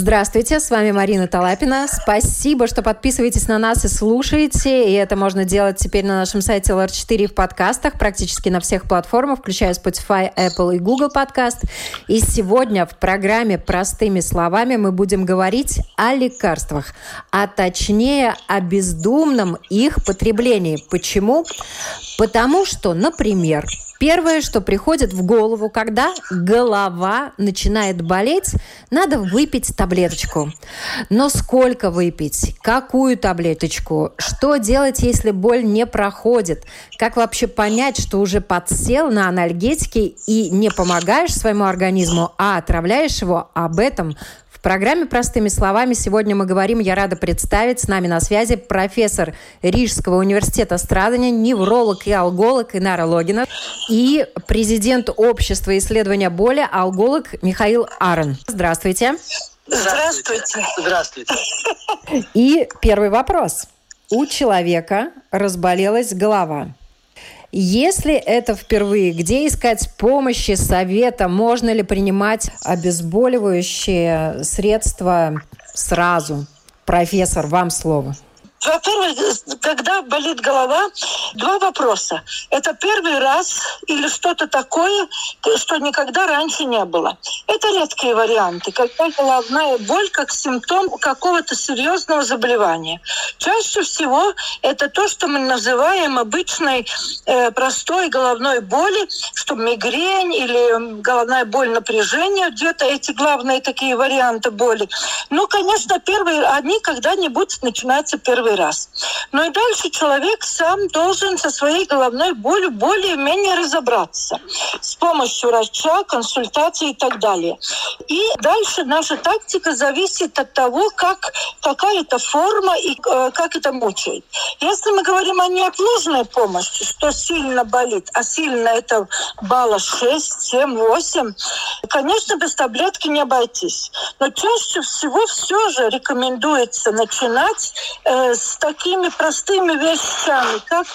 Здравствуйте, с вами Марина Талапина. Спасибо, что подписываетесь на нас и слушаете. И это можно делать теперь на нашем сайте LR4 в подкастах, практически на всех платформах, включая Spotify, Apple и Google подкаст. И сегодня в программе «Простыми словами» мы будем говорить о лекарствах, а точнее о бездумном их потреблении. Почему? Потому что, например, Первое, что приходит в голову, когда голова начинает болеть, надо выпить таблеточку. Но сколько выпить? Какую таблеточку? Что делать, если боль не проходит? Как вообще понять, что уже подсел на анальгетики и не помогаешь своему организму, а отравляешь его? Об этом в программе «Простыми словами» сегодня мы говорим, я рада представить, с нами на связи профессор Рижского университета страдания, невролог и алголог Инара Логина и президент общества исследования боли, алголог Михаил Арен. Здравствуйте. Здравствуйте. Здравствуйте. И первый вопрос. У человека разболелась голова. Если это впервые, где искать помощи, совета? Можно ли принимать обезболивающие средства сразу? Профессор, вам слово. Во-первых, когда болит голова, два вопроса. Это первый раз или что-то такое, что никогда раньше не было. Это редкие варианты, когда головная боль как симптом какого-то серьезного заболевания. Чаще всего это то, что мы называем обычной э, простой головной боли, что мигрень или головная боль напряжения, где-то эти главные такие варианты боли. Ну, конечно, первые, они когда-нибудь начинаются первый первый раз. Но и дальше человек сам должен со своей головной болью более-менее разобраться с помощью врача, консультации и так далее. И дальше наша тактика зависит от того, как какая это форма и э, как это мучает. Если мы говорим о неотложной помощи, что сильно болит, а сильно это балла 6, 7, 8, конечно, без таблетки не обойтись. Но чаще всего все же рекомендуется начинать э, с такими простыми вещами, как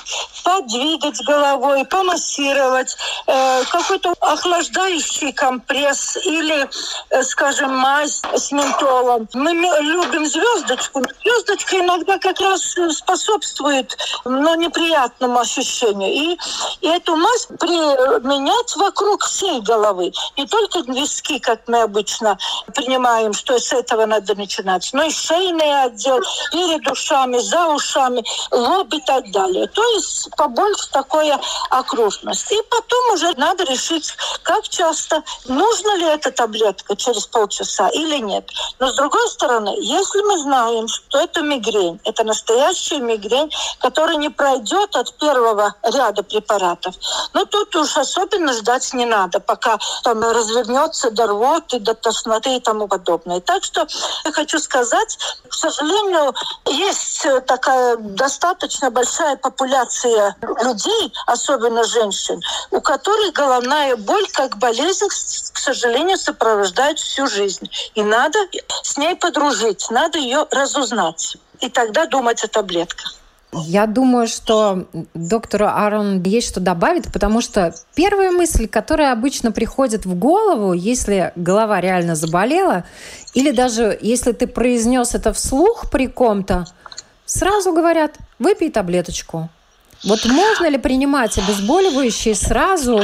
подвигать головой, помассировать, э, какой-то охлаждающий компресс или, э, скажем, мазь с ментолом. Мы любим звездочку. Звездочка иногда как раз способствует но неприятному ощущению. И, и эту мазь применять вокруг всей головы. Не только виски, как мы обычно принимаем, что с этого надо начинать, но и шейный отдел перед ушами, ушами, за ушами, лоб и так далее. То есть побольше такое окружность. И потом уже надо решить, как часто, нужна ли эта таблетка через полчаса или нет. Но с другой стороны, если мы знаем, что это мигрень, это настоящая мигрень, которая не пройдет от первого ряда препаратов, ну тут уж особенно ждать не надо, пока там развернется до рвоты, до тошноты и тому подобное. Так что я хочу сказать, к сожалению, есть такая достаточно большая популяция людей, особенно женщин, у которых головная боль как болезнь, к сожалению, сопровождает всю жизнь. И надо с ней подружить, надо ее разузнать. И тогда думать о таблетках. Я думаю, что доктору Аарон есть что добавить, потому что первая мысль, которая обычно приходит в голову, если голова реально заболела, или даже если ты произнес это вслух при ком-то, сразу говорят, выпей таблеточку. Вот можно ли принимать обезболивающие сразу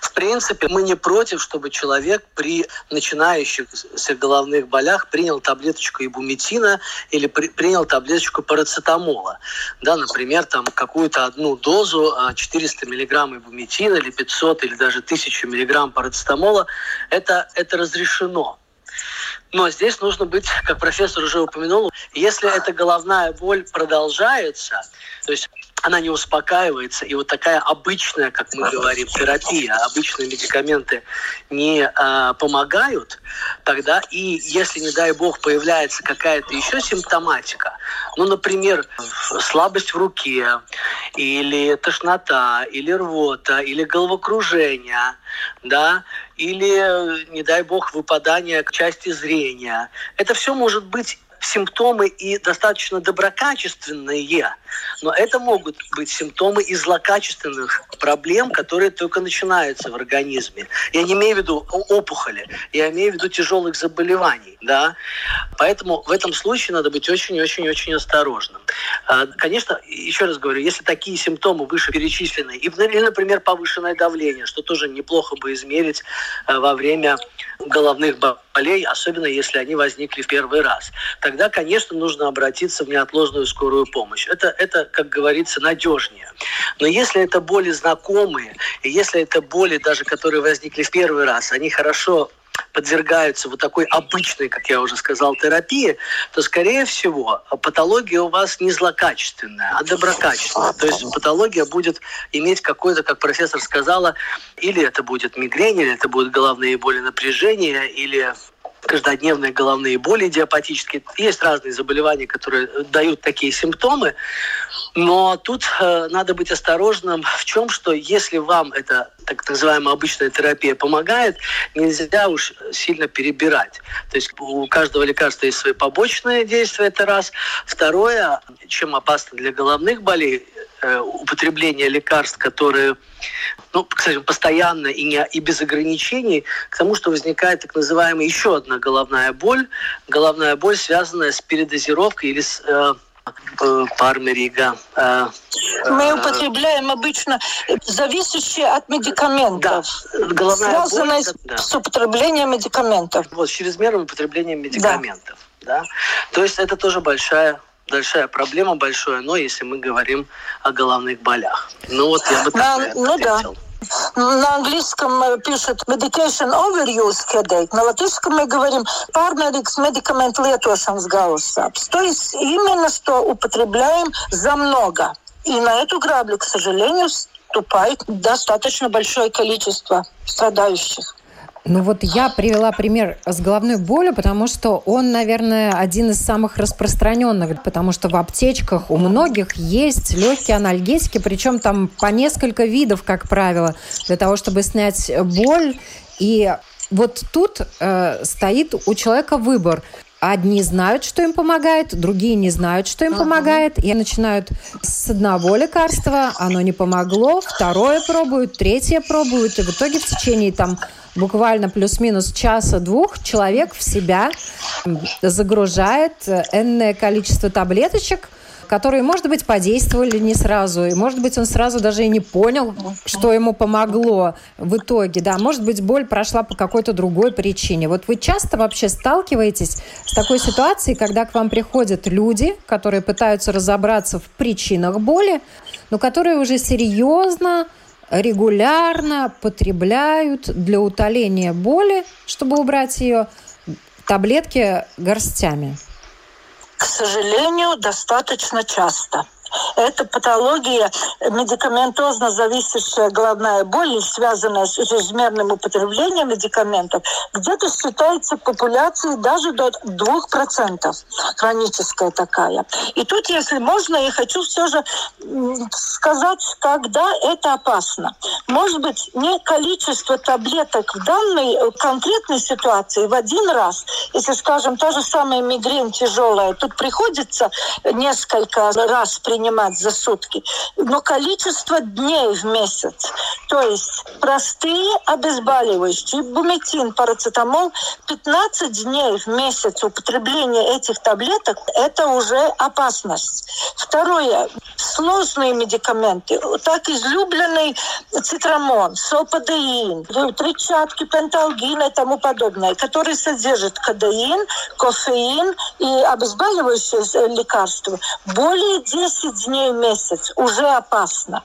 в принципе, мы не против, чтобы человек при начинающихся головных болях принял таблеточку ибуметина или при, принял таблеточку парацетамола. Да, например, там какую-то одну дозу 400 а, миллиграмм ибуметина или 500 или даже 1000 миллиграмм парацетамола. Это, это разрешено. Но здесь нужно быть, как профессор уже упомянул, если эта головная боль продолжается, то есть она не успокаивается, и вот такая обычная, как мы говорим, терапия, обычные медикаменты не э, помогают, тогда и если, не дай бог, появляется какая-то еще симптоматика, ну, например, слабость в руке, или тошнота, или рвота, или головокружение, да, или, не дай бог, выпадание части зрения. Это все может быть симптомы и достаточно доброкачественные, но это могут быть симптомы и злокачественных проблем, которые только начинаются в организме. Я не имею в виду опухоли, я имею в виду тяжелых заболеваний. Да? Поэтому в этом случае надо быть очень-очень-очень осторожным. А, конечно, еще раз говорю, если такие симптомы выше перечислены, или, например, повышенное давление, что тоже неплохо бы измерить э, во время головных болей, особенно если они возникли в первый раз, тогда, конечно, нужно обратиться в неотложную скорую помощь. Это, это как говорится, надежнее. Но если это боли знакомые, и если это боли даже, которые возникли в первый раз, они хорошо подвергаются вот такой обычной, как я уже сказал, терапии, то, скорее всего, патология у вас не злокачественная, а доброкачественная. То есть патология будет иметь какой-то, как профессор сказала, или это будет мигрень, или это будут головные боли напряжения, или каждодневные головные боли идиопатические. Есть разные заболевания, которые дают такие симптомы. Но тут э, надо быть осторожным в чем, что если вам эта так называемая обычная терапия помогает, нельзя уж сильно перебирать. То есть у каждого лекарства есть свои побочные действия, это раз. Второе, чем опасно для головных болей, э, употребление лекарств, которые ну, кстати, постоянно и, не, и без ограничений, к тому, что возникает так называемая еще одна головная боль. Головная боль, связанная с передозировкой или с э, э пармерига. Э, Мы э, употребляем обычно зависящие от медикаментов. Да, головная связанная боль, с, да. с употреблением медикаментов. Вот, с чрезмерным употреблением медикаментов. Да. Да? То есть это тоже большая большая проблема, большое но, если мы говорим о головных болях. Ну вот я бы так да, Ну да. На английском э, пишет medication overuse headache, на латышском мы говорим pārmērīgs medikamentu lietošanas galvassāpes. То есть именно что употребляем за много. И на эту граблю, к сожалению, вступает достаточно большое количество страдающих. Ну вот я привела пример с головной болью, потому что он, наверное, один из самых распространенных, потому что в аптечках у многих есть легкие анальгетики, причем там по несколько видов, как правило, для того, чтобы снять боль. И вот тут э, стоит у человека выбор. Одни знают, что им помогает, другие не знают, что им помогает. И начинают с одного лекарства, оно не помогло, второе пробуют, третье пробуют. И в итоге в течение там буквально плюс-минус часа-двух человек в себя загружает энное количество таблеточек, которые, может быть, подействовали не сразу, и, может быть, он сразу даже и не понял, что ему помогло в итоге, да, может быть, боль прошла по какой-то другой причине. Вот вы часто вообще сталкиваетесь с такой ситуацией, когда к вам приходят люди, которые пытаются разобраться в причинах боли, но которые уже серьезно регулярно потребляют для утоления боли, чтобы убрать ее, таблетки горстями. К сожалению, достаточно часто. Это патология медикаментозно зависящая головная боль, связанная с чрезмерным употреблением медикаментов, где-то считается популяцией даже до 2%, хроническая такая. И тут, если можно, я хочу все же сказать, когда это опасно. Может быть, не количество таблеток в данной конкретной ситуации в один раз, если, скажем, то же самое мигрень тяжелая, тут приходится несколько раз принимать принимать за сутки, но количество дней в месяц. То есть простые обезболивающие, буметин, парацетамол, 15 дней в месяц употребления этих таблеток – это уже опасность. Второе, сложные медикаменты, так излюбленный цитрамон, сопадеин, тричатки, пенталгин и тому подобное, которые содержат кадеин, кофеин и обезболивающие лекарства, более 10 дней в месяц уже опасно.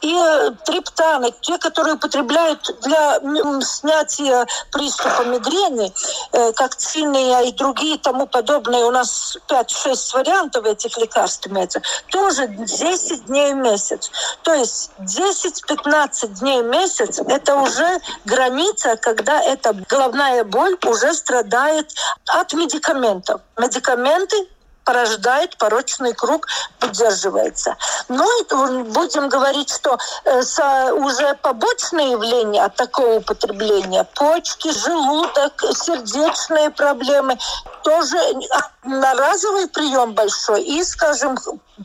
И э, триптаны, те, которые употребляют для снятия приступа мигрени, э, как циния и другие тому подобные, у нас 5-6 вариантов этих лекарств имеется, тоже 10 дней в месяц. То есть 10-15 дней в месяц – это уже граница, когда эта головная боль уже страдает от медикаментов. Медикаменты порождает порочный круг, поддерживается. Ну и будем говорить, что э, уже побочные явления от такого употребления, почки, желудок, сердечные проблемы, тоже на разовый прием большой и, скажем,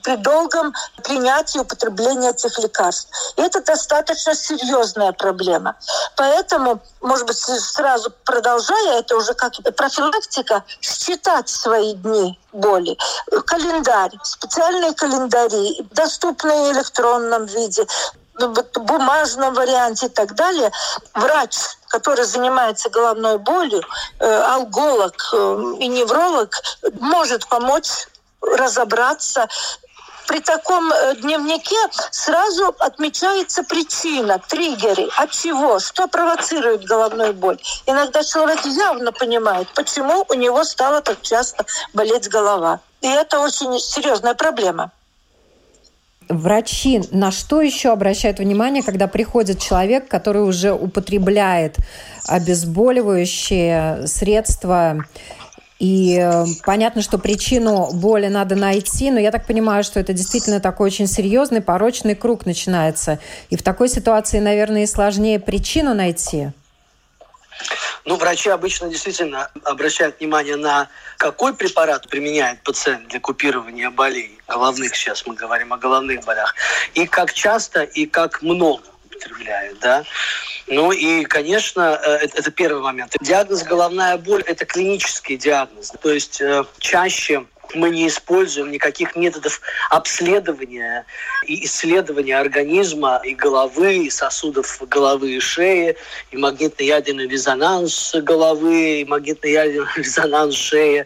при долгом принятии употребления этих лекарств. И это достаточно серьезная проблема. Поэтому, может быть, сразу продолжая, это уже как профилактика, считать свои дни боли. Календарь, специальные календари, доступные в электронном виде, бумажном варианте и так далее, врач, который занимается головной болью, э, алголог э, и невролог, может помочь разобраться при таком э, дневнике сразу отмечается причина, триггеры, от чего, что провоцирует головную боль. Иногда человек явно понимает, почему у него стала так часто болеть голова. И это очень серьезная проблема. Врачи на что еще обращают внимание, когда приходит человек, который уже употребляет обезболивающие средства? И э, понятно, что причину боли надо найти, но я так понимаю, что это действительно такой очень серьезный порочный круг начинается. И в такой ситуации, наверное, и сложнее причину найти. Ну, врачи обычно действительно обращают внимание на какой препарат применяет пациент для купирования болей головных, сейчас мы говорим о головных болях, и как часто и как много употребляют, да. Ну и, конечно, э, это, это первый момент. Диагноз головная боль – это клинический диагноз. То есть э, чаще мы не используем никаких методов обследования и исследования организма и головы, и сосудов головы и шеи, и магнитно-ядерный резонанс головы, и магнитно-ядерный резонанс шеи.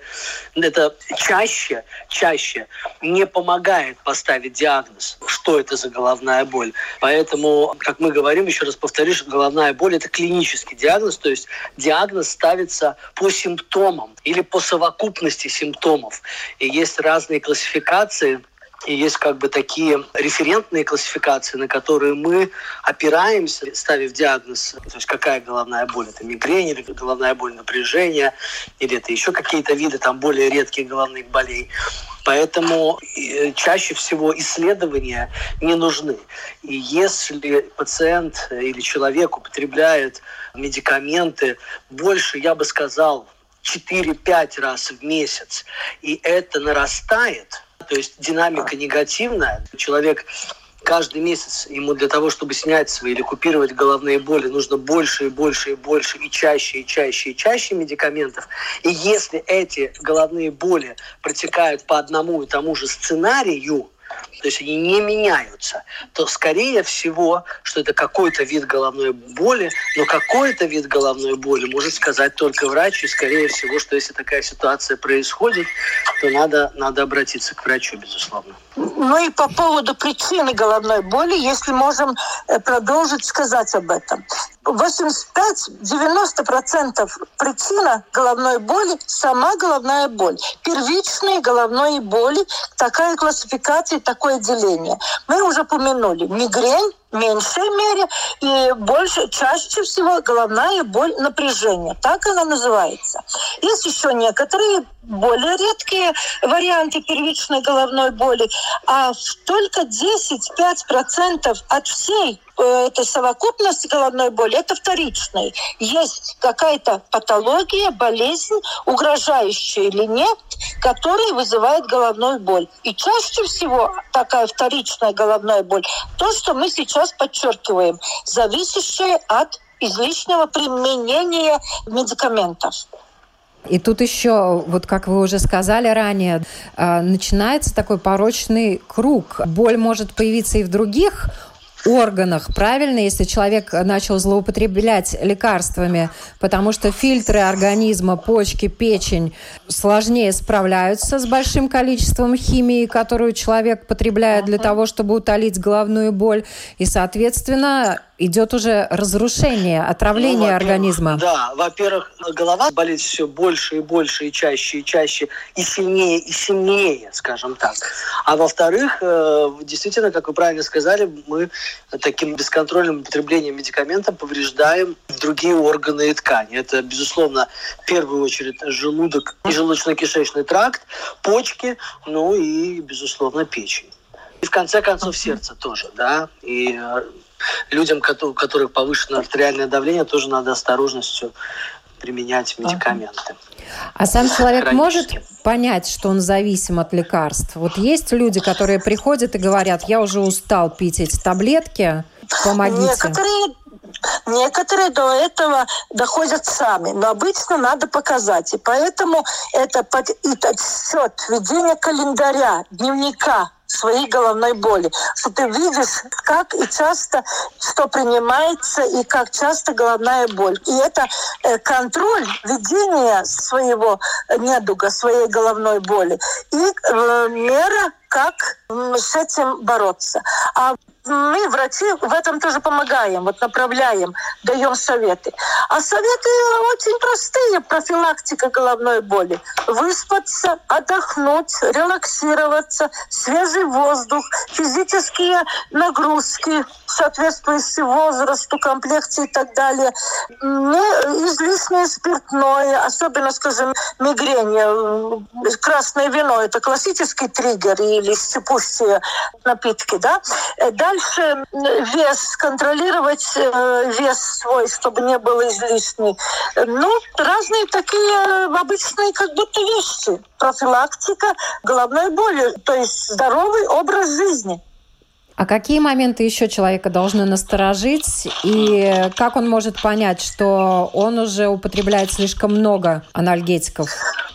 Это чаще, чаще не помогает поставить диагноз, что это за головная боль. Поэтому, как мы говорим, еще раз повторюсь, головная боль – это клинический диагноз, то есть диагноз ставится по симптомам или по совокупности симптомов. И есть разные классификации, и есть как бы такие референтные классификации, на которые мы опираемся, ставив диагноз. То есть какая головная боль? Это мигрень или головная боль напряжения, или это еще какие-то виды там более редких головных болей. Поэтому э, чаще всего исследования не нужны. И если пациент или человек употребляет медикаменты больше, я бы сказал, 4-5 раз в месяц, и это нарастает, то есть динамика негативная, человек каждый месяц ему для того, чтобы снять свои или купировать головные боли, нужно больше и больше и больше и чаще и чаще и чаще медикаментов. И если эти головные боли протекают по одному и тому же сценарию, то есть они не меняются, то скорее всего, что это какой-то вид головной боли, но какой-то вид головной боли может сказать только врач, и скорее всего, что если такая ситуация происходит, то надо, надо обратиться к врачу, безусловно. Ну и по поводу причины головной боли, если можем э, продолжить сказать об этом. 85-90% причина головной боли – сама головная боль. Первичные головные боли, такая классификация, такое деление. Мы уже упомянули мигрень, меньшей мере и больше, чаще всего головная боль напряжения. Так она называется. Есть еще некоторые более редкие варианты первичной головной боли, а только 10-5% от всей э, этой совокупности головной боли это вторичной. Есть какая-то патология, болезнь, угрожающая или нет, которая вызывает головную боль. И чаще всего такая вторичная головная боль, то, что мы сейчас подчеркиваем, зависящая от излишнего применения медикаментов. И тут еще, вот как вы уже сказали ранее, а, начинается такой порочный круг. Боль может появиться и в других органах, правильно, если человек начал злоупотреблять лекарствами, потому что фильтры организма, почки, печень сложнее справляются с большим количеством химии, которую человек потребляет для того, чтобы утолить головную боль. И, соответственно, идет уже разрушение, отравление ну, организма. Да, во-первых, голова болит все больше и больше, и чаще, и чаще, и сильнее, и сильнее, скажем так. А во-вторых, э, действительно, как вы правильно сказали, мы таким бесконтрольным употреблением медикаментов повреждаем другие органы и ткани. Это, безусловно, в первую очередь желудок и желудочно-кишечный тракт, почки, ну и, безусловно, печень. И в конце концов сердце тоже, да. И э, людям, у которых повышенное артериальное давление, тоже надо осторожностью применять медикаменты. А сам человек может понять, что он зависим от лекарств? Вот есть люди, которые приходят и говорят, я уже устал пить эти таблетки, помогите. Некоторые Некоторые до этого доходят сами, но обычно надо показать. И поэтому это подсчет ведение календаря, дневника своей головной боли. Что ты видишь, как и часто что принимается, и как часто головная боль. И это э, контроль ведения своего недуга, своей головной боли. И э, мера, как с этим бороться. А мы, врачи, в этом тоже помогаем, вот направляем, даем советы. А советы очень простые. Профилактика головной боли. Выспаться, отдохнуть, релаксироваться, свежий воздух, физические нагрузки, соответствующие возрасту, комплекции и так далее. Не излишнее спиртное, особенно, скажем, мигрень. Красное вино – это классический триггер или щепущие напитки, да? Да, Дальше вес, контролировать э, вес свой, чтобы не был излишний. Ну, разные такие обычные как будто вещи. Профилактика головной боли, то есть здоровый образ жизни. А какие моменты еще человека должны насторожить? И как он может понять, что он уже употребляет слишком много анальгетиков?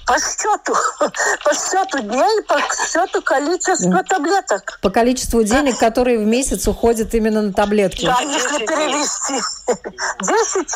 По счету, по счету дней, по счету количества таблеток. По количеству денег, которые в месяц уходят именно на таблетки. Да, если перевести 10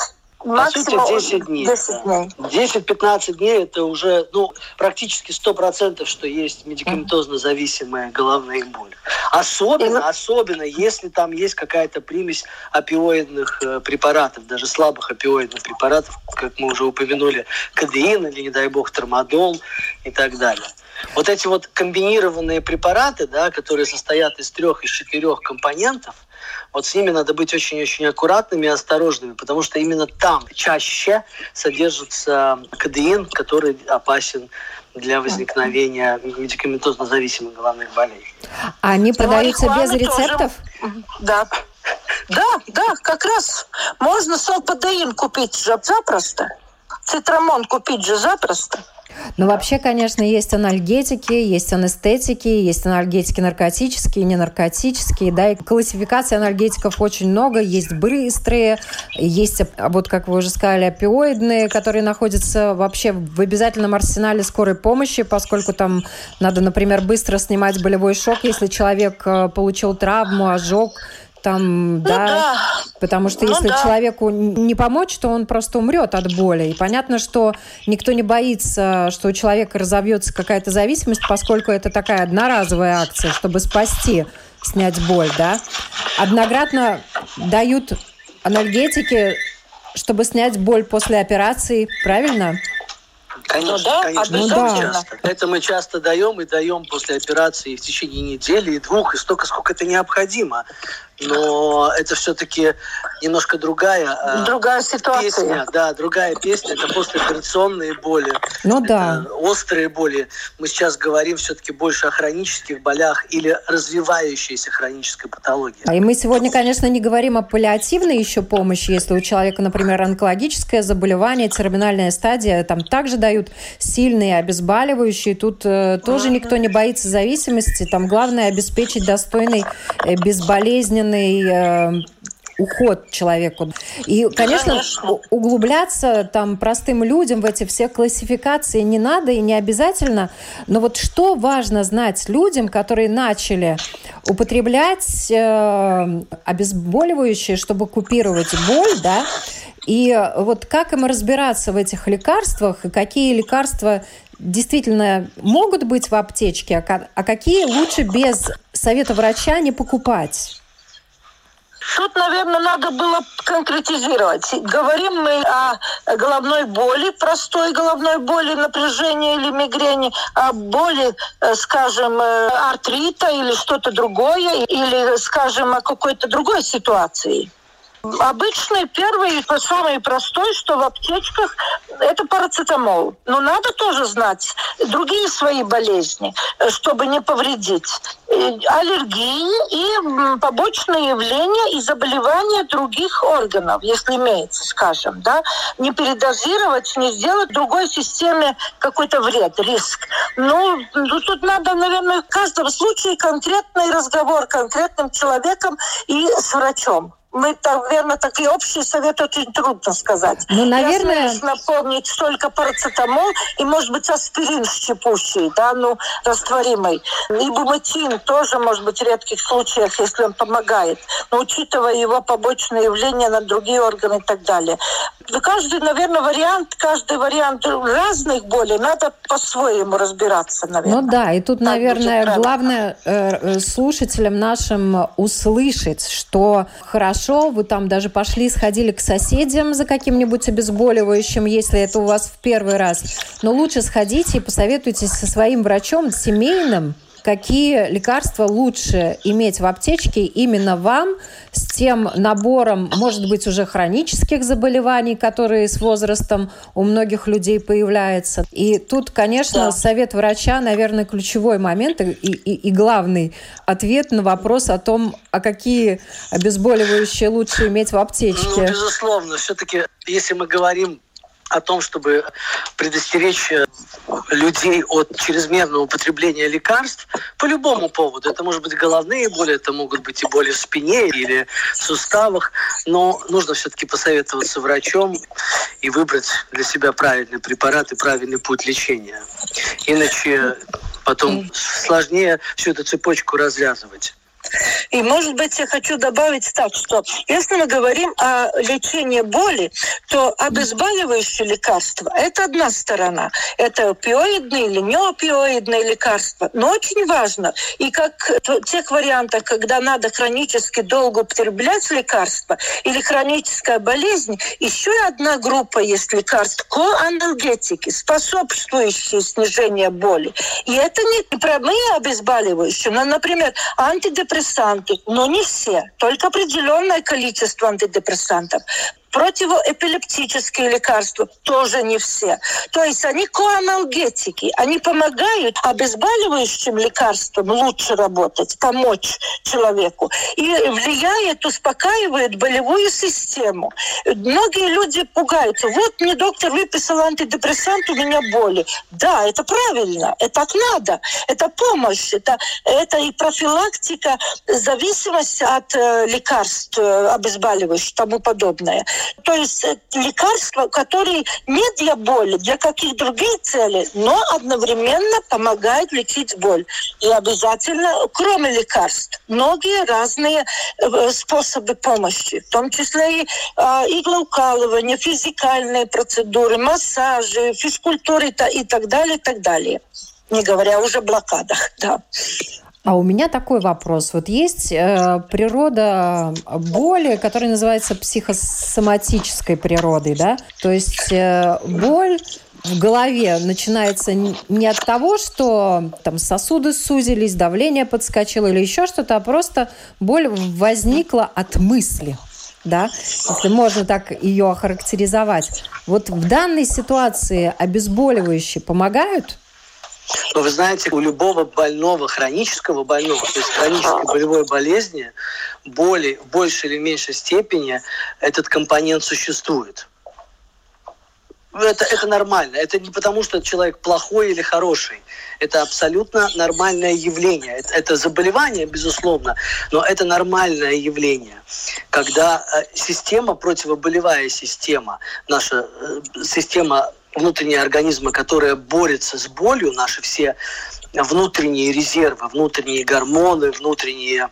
по сути, 10 дней. 10 дней. 10-15 дней это уже ну, практически 100%, что есть медикаментозно зависимая головная боль. Особенно, особенно, если там есть какая-то примесь опиоидных э, препаратов, даже слабых опиоидных препаратов, как мы уже упомянули, кадеин или, не дай бог, тормодол и так далее. Вот эти вот комбинированные препараты, да, которые состоят из трех, из четырех компонентов – вот с ними надо быть очень-очень аккуратными и осторожными, потому что именно там чаще содержится кадеин, который опасен для возникновения медикаментозно зависимых головных болей. Они продаются без рецептов? Тоже. Да. Да, да, как раз можно солпадеин купить запросто. Цитрамон купить же запросто. Но вообще, конечно, есть анальгетики, есть анестетики, есть анальгетики наркотические, не наркотические, да, и классификации анальгетиков очень много, есть быстрые, есть, вот как вы уже сказали, опиоидные, которые находятся вообще в обязательном арсенале скорой помощи, поскольку там надо, например, быстро снимать болевой шок, если человек э, получил травму, ожог, там, ну, да, да, потому что ну, если да. человеку не помочь, то он просто умрет от боли. И понятно, что никто не боится, что у человека разовьется какая-то зависимость, поскольку это такая одноразовая акция, чтобы спасти, снять боль, да. Однократно дают анальгетики, чтобы снять боль после операции, правильно? Конечно, ну, да, конечно, ну, да. Это мы часто даем и даем после операции в течение недели и двух, и столько, сколько это необходимо но это все-таки немножко другая а, другая ситуация. песня, да, другая песня. Это послеоперационные боли, ну да, острые боли. Мы сейчас говорим все-таки больше о хронических болях или развивающейся хронической патологии. А и мы сегодня, конечно, не говорим о паллиативной еще помощи, если у человека, например, онкологическое заболевание, терминальная стадия, там также дают сильные обезболивающие. Тут э, тоже никто не боится зависимости. Там главное обеспечить достойный, э, безболезненный полноценный э, уход человеку. И, конечно, конечно, углубляться там простым людям в эти все классификации не надо и не обязательно. Но вот что важно знать людям, которые начали употреблять э, обезболивающие, чтобы купировать боль, да, и вот как им разбираться в этих лекарствах, и какие лекарства действительно могут быть в аптечке, а, а какие лучше без совета врача не покупать? Тут, наверное, надо было конкретизировать. Говорим мы о головной боли, простой головной боли, напряжении или мигрени, о боли, э, скажем, э, артрита или что-то другое, или, скажем, о какой-то другой ситуации. Обычный первый, самый простой, что в аптечках, это парацетамол. Но надо тоже знать другие свои болезни, чтобы не повредить. Аллергии и побочные явления и заболевания других органов, если имеется, скажем, да, не передозировать, не сделать другой системе какой-то вред, риск. Ну, ну тут надо, наверное, в каждом случае конкретный разговор конкретным человеком и с врачом мы, наверное, такие общие советы очень трудно сказать. Ну, наверное... Я знаю, напомнить только парацетамол и, может быть, аспирин щепущий, да, ну, растворимый. И буматин тоже, может быть, в редких случаях, если он помогает. Но учитывая его побочные явления на другие органы и так далее. Каждый, наверное, вариант, каждый вариант разных болей надо по-своему разбираться, наверное. Ну да, и тут, так наверное, главное э, э, слушателям нашим услышать, что хорошо хорошо, вы там даже пошли, сходили к соседям за каким-нибудь обезболивающим, если это у вас в первый раз. Но лучше сходите и посоветуйтесь со своим врачом семейным, какие лекарства лучше иметь в аптечке именно вам с тем набором, может быть, уже хронических заболеваний, которые с возрастом у многих людей появляются. И тут, конечно, да. совет врача, наверное, ключевой момент и, и, и главный ответ на вопрос о том, а какие обезболивающие лучше иметь в аптечке. Ну, безусловно, все-таки, если мы говорим о том, чтобы предостеречь э, людей от чрезмерного употребления лекарств по любому поводу. Это может быть головные боли, это могут быть и боли в спине или в суставах, но нужно все-таки посоветоваться врачом и выбрать для себя правильный препарат и правильный путь лечения. Иначе потом сложнее всю эту цепочку развязывать. И, может быть, я хочу добавить так, что если мы говорим о лечении боли, то обезболивающие лекарства – это одна сторона. Это опиоидные или неопиоидные лекарства. Но очень важно, и как в тех вариантах, когда надо хронически долго употреблять лекарства или хроническая болезнь, еще одна группа есть лекарств – коанальгетики, способствующие снижению боли. И это не прямые обезболивающие, но, например, антидепрессанты антидепрессанты, но не все, только определенное количество антидепрессантов. Противоэпилептические лекарства тоже не все. То есть они коанальгетики. Они помогают обезболивающим лекарствам лучше работать, помочь человеку. И влияет, успокаивает болевую систему. Многие люди пугаются. Вот мне доктор выписал антидепрессант, у меня боли. Да, это правильно, это так надо. Это помощь, это, это и профилактика зависимости от э, лекарств э, обезболивающих и тому подобное. То есть лекарства, которые не для боли, для каких других целей, но одновременно помогают лечить боль. И обязательно, кроме лекарств, многие разные э, способы помощи, в том числе и э, иглоукалывание, физикальные процедуры, массажи, физкультуры и так далее, и так далее. Не говоря уже о блокадах, да. А у меня такой вопрос. Вот есть э, природа боли, которая называется психосоматической природой, да? То есть э, боль в голове начинается не от того, что там сосуды сузились, давление подскочило или еще что-то, а просто боль возникла от мысли да, если можно так ее охарактеризовать. Вот в данной ситуации обезболивающие помогают? Но вы знаете, у любого больного, хронического больного, то есть хронической болевой болезни, боли в большей или меньшей степени этот компонент существует. Это, это нормально. Это не потому, что человек плохой или хороший. Это абсолютно нормальное явление. Это, это заболевание, безусловно, но это нормальное явление. Когда э, система, противоболевая система, наша э, система внутренние организмы, которые борются с болью, наши все внутренние резервы, внутренние гормоны, внутренние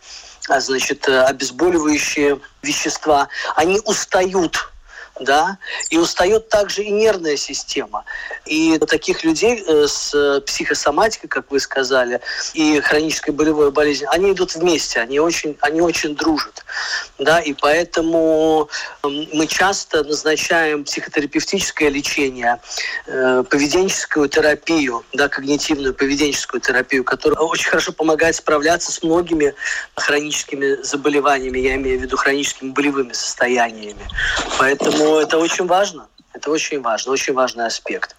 а, значит, обезболивающие вещества, они устают да, и устает также и нервная система. И таких людей э, с психосоматикой, как вы сказали, и хронической болевой болезнью, они идут вместе, они очень, они очень дружат, да, и поэтому мы часто назначаем психотерапевтическое лечение, э, поведенческую терапию, да, когнитивную поведенческую терапию, которая очень хорошо помогает справляться с многими хроническими заболеваниями, я имею в виду хроническими болевыми состояниями. Поэтому это очень важно. Это очень важно, очень важный аспект.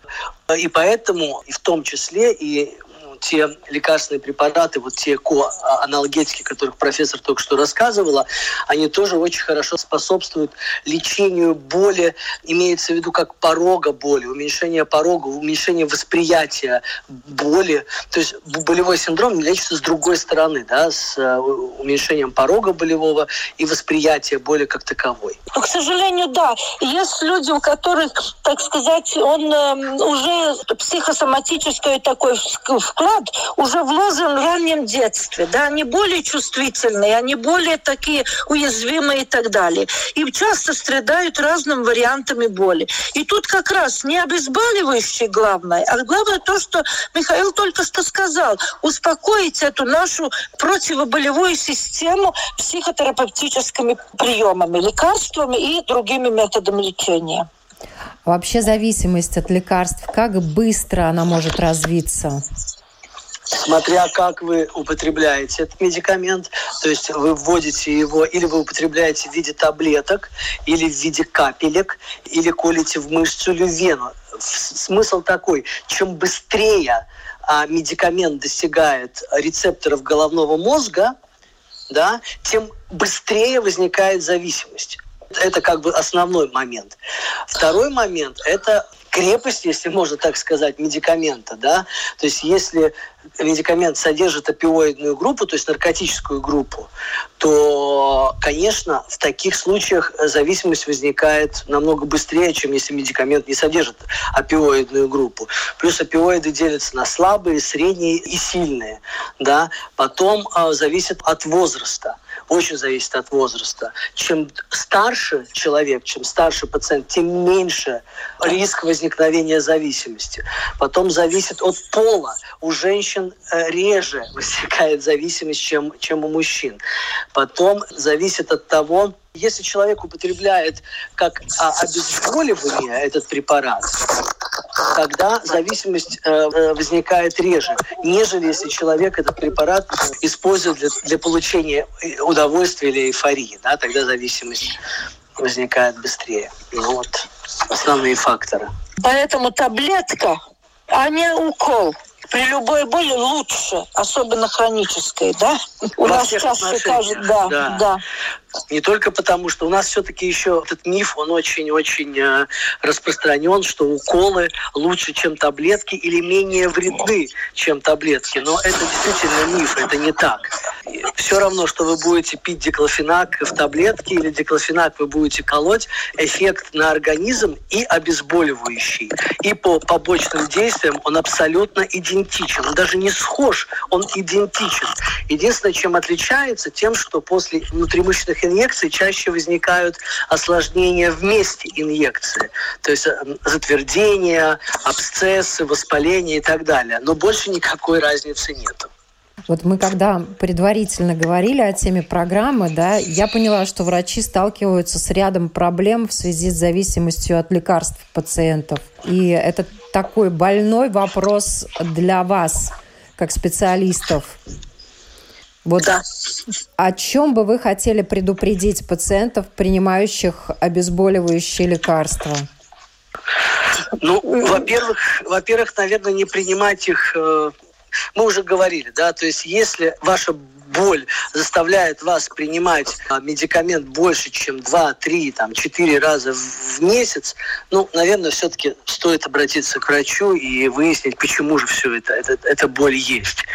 И поэтому, и в том числе, и те лекарственные препараты, вот те коанальгетики, о которых профессор только что рассказывала, они тоже очень хорошо способствуют лечению боли, имеется в виду как порога боли, уменьшение порога, уменьшение восприятия боли. То есть болевой синдром лечится с другой стороны, да, с э, уменьшением порога болевого и восприятия боли как таковой. Но, к сожалению, да. Есть люди, у которых, так сказать, он э, уже психосоматический такой вклад вклад уже в раннем детстве. Да, они более чувствительные, они более такие уязвимые и так далее. И часто страдают разными вариантами боли. И тут как раз не обезболивающее главное, а главное то, что Михаил только что сказал, успокоить эту нашу противоболевую систему психотерапевтическими приемами, лекарствами и другими методами лечения. Вообще зависимость от лекарств, как быстро она может развиться? Смотря как вы употребляете этот медикамент, то есть вы вводите его, или вы употребляете в виде таблеток, или в виде капелек, или колите в мышцу или в вену. Смысл такой, чем быстрее а, медикамент достигает рецепторов головного мозга, да, тем быстрее возникает зависимость. Это как бы основной момент. Второй момент – это крепость, если можно так сказать, медикамента, да, то есть если медикамент содержит опиоидную группу, то есть наркотическую группу, то, конечно, в таких случаях зависимость возникает намного быстрее, чем если медикамент не содержит опиоидную группу. Плюс опиоиды делятся на слабые, средние и сильные, да. Потом э, зависит от возраста очень зависит от возраста. Чем старше человек, чем старше пациент, тем меньше риск возникновения зависимости. Потом зависит от пола. У женщин э, реже возникает зависимость, чем, чем у мужчин. Потом зависит от того, если человек употребляет как а, обезболивание этот препарат, тогда зависимость э, э, возникает реже, нежели если человек этот препарат использует для, для получения удовольствия или эйфории. Да, тогда зависимость возникает быстрее. Ну вот основные факторы. Поэтому таблетка, а не укол при любой боли лучше, особенно хронической, да? У Во нас часто скажут, да, да, да. Не только потому, что у нас все-таки еще этот миф, он очень-очень э, распространен, что уколы лучше, чем таблетки или менее вредны, чем таблетки. Но это действительно миф, это не так. Все равно, что вы будете пить диклофенак в таблетке или диклофенак вы будете колоть, эффект на организм и обезболивающий, и по побочным действиям он абсолютно идентичен. Он даже не схож, он идентичен. Единственное, чем отличается, тем, что после внутримышечных первых инъекций чаще возникают осложнения вместе инъекции. То есть э, затвердение, абсцессы, воспаление и так далее. Но больше никакой разницы нет. Вот мы когда предварительно говорили о теме программы, да, я поняла, что врачи сталкиваются с рядом проблем в связи с зависимостью от лекарств пациентов. И это такой больной вопрос для вас, как специалистов. Вот да. О чем бы вы хотели предупредить пациентов, принимающих обезболивающие лекарства? Ну, во-первых, во-первых, наверное, не принимать их. Э, мы уже говорили, да, то есть если ваша боль заставляет вас принимать а, медикамент больше, чем 2, 3, там, 4 раза в месяц, ну, наверное, все-таки стоит обратиться к врачу и выяснить, почему же все это, это, эта боль есть.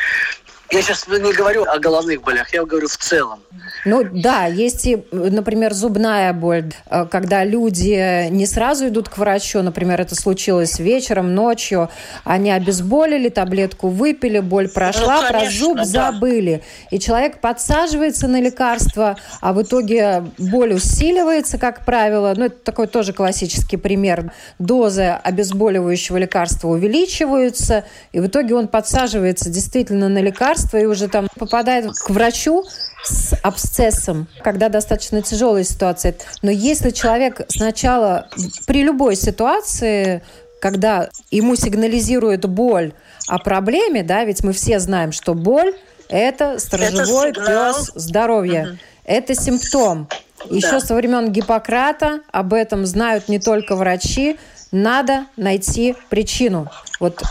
Я сейчас не говорю о головных болях, я говорю в целом. Ну да, есть и, например, зубная боль, э, когда люди не сразу идут к врачу, например, это случилось вечером, ночью, они обезболили, таблетку выпили, боль прошла, ну, конечно, про зуб да. забыли. И человек подсаживается на лекарство, а в итоге боль усиливается, как правило. Ну, это такой тоже классический пример. Дозы обезболивающего лекарства увеличиваются, и в итоге он подсаживается действительно на лекарство и уже там попадает к врачу, с абсцессом, когда достаточно тяжелая ситуация. Но если человек сначала при любой ситуации, когда ему сигнализирует боль о проблеме, да, ведь мы все знаем, что боль – это сторожевой это пес здоровья. Угу. Это симптом. Еще да. со времен Гиппократа об этом знают не только врачи. Надо найти причину. Вот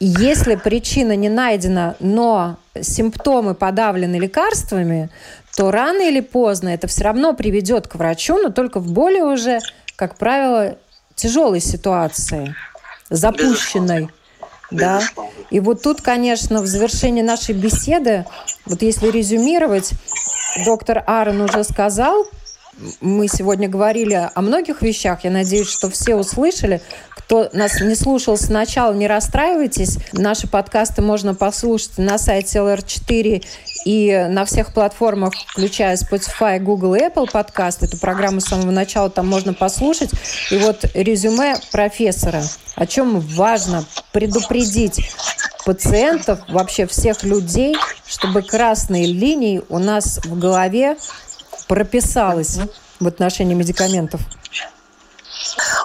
если причина не найдена, но симптомы подавлены лекарствами, то рано или поздно это все равно приведет к врачу, но только в более уже, как правило, тяжелой ситуации, запущенной. Да. И вот тут, конечно, в завершении нашей беседы, вот если резюмировать, доктор Аарон уже сказал, мы сегодня говорили о многих вещах. Я надеюсь, что все услышали. Кто нас не слушал сначала, не расстраивайтесь. Наши подкасты можно послушать на сайте LR4 и на всех платформах, включая Spotify, Google и Apple подкаст. Эту программу с самого начала там можно послушать. И вот резюме профессора. О чем важно предупредить пациентов, вообще всех людей, чтобы красные линии у нас в голове прописалось в отношении медикаментов?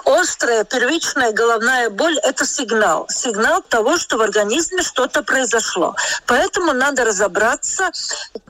Острая первичная головная боль – это сигнал. Сигнал того, что в организме что-то произошло. Поэтому надо разобраться,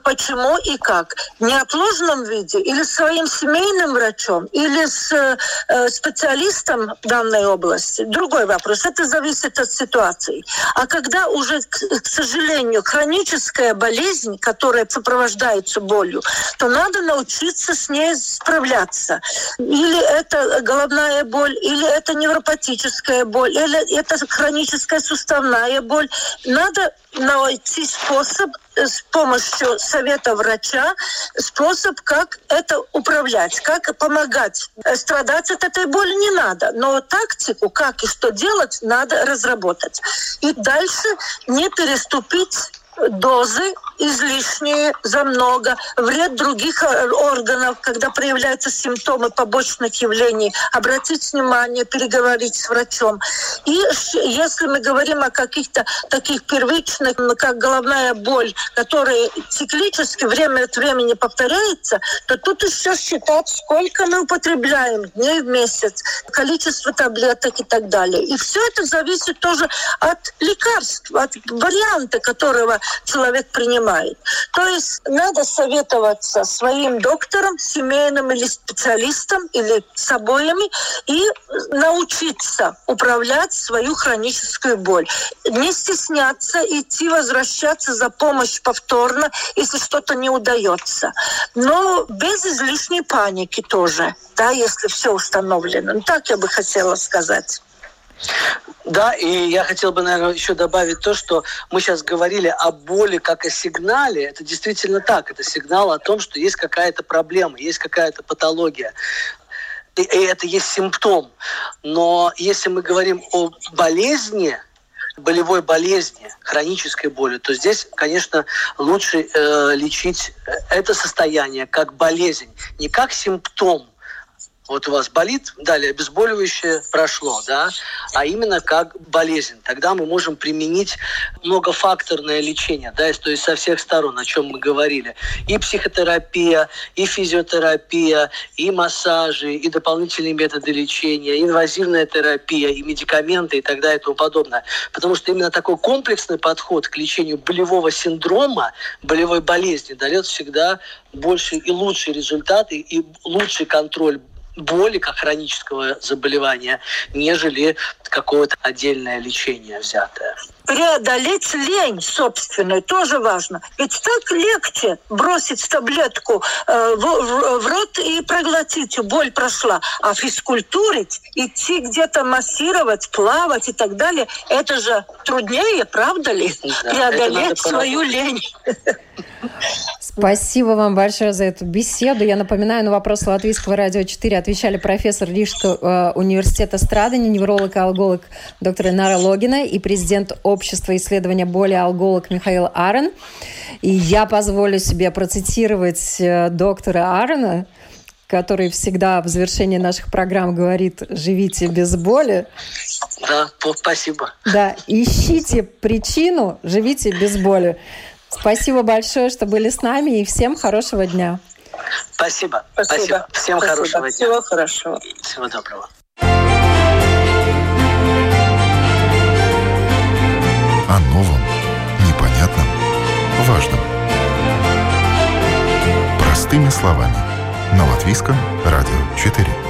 почему и как. В неотложном виде или своим семейным врачом, или с э, специалистом данной области. Другой вопрос. Это зависит от ситуации. А когда уже, к, сожалению, хроническая болезнь, которая сопровождается болью, то надо научиться с ней справляться. Или это головная головная боль, или это невропатическая боль, или это хроническая суставная боль. Надо найти способ э, с помощью совета врача, способ, как это управлять, как помогать. Э, страдать от этой боли не надо, но тактику, как и что делать, надо разработать. И дальше не переступить дозы излишние за много, вред других э, органов, когда проявляются симптомы побочных явлений, обратить внимание, переговорить с врачом. И если мы говорим о каких-то таких первичных, как головная боль, которые циклически время от времени повторяется, то тут еще считать, сколько мы употребляем дней в месяц, количество таблеток и так далее. И все это зависит тоже от лекарств, от варианта, которого человек принимает. То есть надо советоваться своим доктором, семейным или специалистом, или с обоими, и научиться управлять свою хроническую боль. Не стесняться, идти, возвращаться за помощь повторно, если что-то не удается. Но без излишней паники тоже, да, если все установлено. Ну, так я бы хотела сказать. Да, и я хотел бы, наверное, еще добавить то, что мы сейчас говорили о боли как о сигнале. Это действительно так. Это сигнал о том, что есть какая-то проблема, есть какая-то патология. И это есть симптом. Но если мы говорим о болезни, болевой болезни, хронической боли, то здесь, конечно, лучше э, лечить это состояние как болезнь, не как симптом, вот у вас болит, далее обезболивающее прошло, да, а именно как болезнь. Тогда мы можем применить многофакторное лечение, да, то есть со всех сторон, о чем мы говорили. И психотерапия, и физиотерапия, и массажи, и дополнительные методы лечения, инвазивная терапия, и медикаменты, и так далее, и тому подобное. Потому что именно такой комплексный подход к лечению болевого синдрома, болевой болезни дает всегда больше и лучшие результаты, и лучший контроль боли как хронического заболевания, нежели какое-то отдельное лечение взятое преодолеть лень собственную тоже важно. Ведь так легче бросить таблетку э, в, в, в рот и проглотить, боль прошла. А физкультурить, идти где-то массировать, плавать и так далее, это же труднее, правда ли? Да, преодолеть свою лень. Спасибо вам большое за эту беседу. Я напоминаю, на вопрос Латвийского радио 4 отвечали профессор Рижского э, университета Страдани, невролог и алголог доктор Инара Логина и президент общества исследования боли алголог Михаил Арен. И я позволю себе процитировать э, доктора Арена, который всегда в завершении наших программ говорит «живите без боли». Да, спасибо. Да, ищите причину, живите без боли. Спасибо большое, что были с нами, и всем хорошего дня. Спасибо. Спасибо. Спасибо. Всем Спасибо. хорошего дня. Всего хорошего. Всего доброго. О новом, непонятном, важном. Простыми словами. На Латвийском радио 4.